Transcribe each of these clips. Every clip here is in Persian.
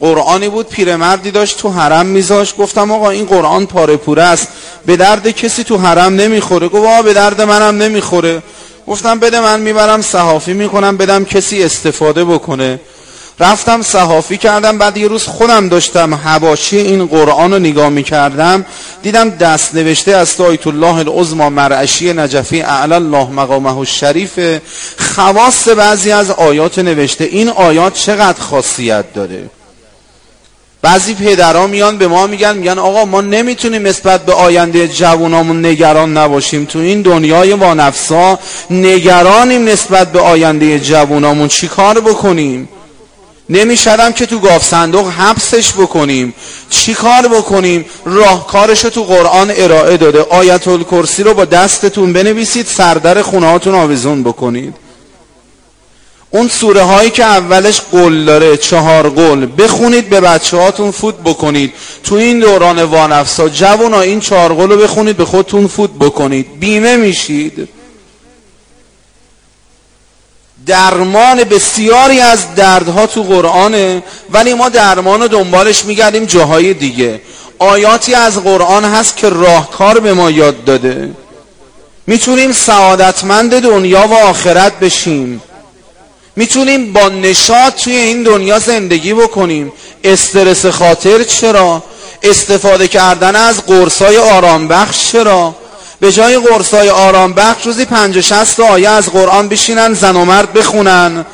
قرآنی بود پیرمردی داشت تو حرم میذاش گفتم آقا این قرآن پاره پوره است. به درد کسی تو حرم نمی‌خوره. گفت آقا به درد منم نمی‌خوره. گفتم بده من می‌برم صحافی می‌کنم بدم کسی استفاده بکنه. رفتم صحافی کردم. بعد یه روز خودم داشتم حواشی این قرآن رو نگاه می‌کردم. دیدم دست نوشته از آیت الله العظما مرعشی نجفی اعلی الله مقامه الشریف. خواست بعضی از آیات نوشته. این آیات چقدر خاصیت داره؟ بعضی پدرها میان به ما میگن میگن آقا ما نمی‌تونیم نسبت به آینده جوانامون نگران نباشیم. تو این دنیای وانفسا نگرانیم نسبت به آینده جوانامون چی کار بکنیم؟ نمی‌شدم که تو گاف صندوق حبسش بکنیم. چی کار بکنیم؟ راهکارش تو قرآن ارائه داده. آیت الکرسی رو با دستتون بنویسید سردر خونه هاتون آویزون بکنید. اون سوره هایی که اولش قول داره چهار قول بخونید به بچه هاتون فوت بکنید. تو این دوران وانفسا جوونا این چهار قول رو بخونید به خودتون فوت بکنید. بیمه میشید. درمان بسیاری از دردها تو قرآنه ولی ما درمان رو دنبالش میگردیم جاهای دیگه. آیاتی از قرآن هست که راهکار به ما یاد داده. می‌تونیم سعادتمند دنیا و آخرت بشیم. می‌تونیم با نشاط توی این دنیا زندگی بکنیم. استرس خاطر چرا؟ استفاده کردن از قرصای آرام بخش چرا؟ به جای قرصای آرام بخش روزی پنج و شست آیه از قرآن بشینن زن و مرد بخونن.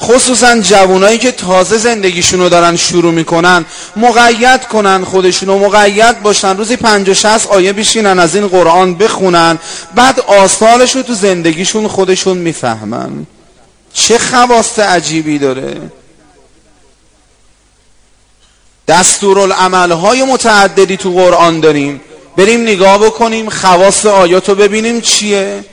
خصوصا جوانایی که تازه زندگیشونو دارن شروع می‌کنن مقید کنن خودشونو مقید باشن روزی پنج و شست آیه بشینن از این قرآن بخونن بعد آثارش رو تو زندگیشون خودشون می‌فهمن. چه خواست عجیبی داره؟ دستورالعمل های متعددی تو قرآن داریم. بریم نگاه بکنیم خواست آیات رو ببینیم چیه.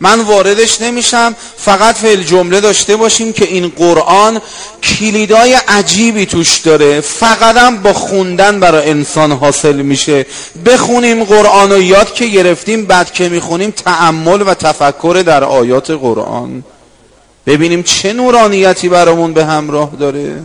من واردش نمیشم فقط فعل جمله داشته باشیم که این قرآن کلیدای عجیبی توش داره. فقط هم با خوندن برای انسان حاصل میشه. بخونیم قرآن و یاد که گرفتیم بعد که می‌خونیم تعمل و تفکر در آیات قرآن. ببینیم چه نورانیتی برامون به همراه داره.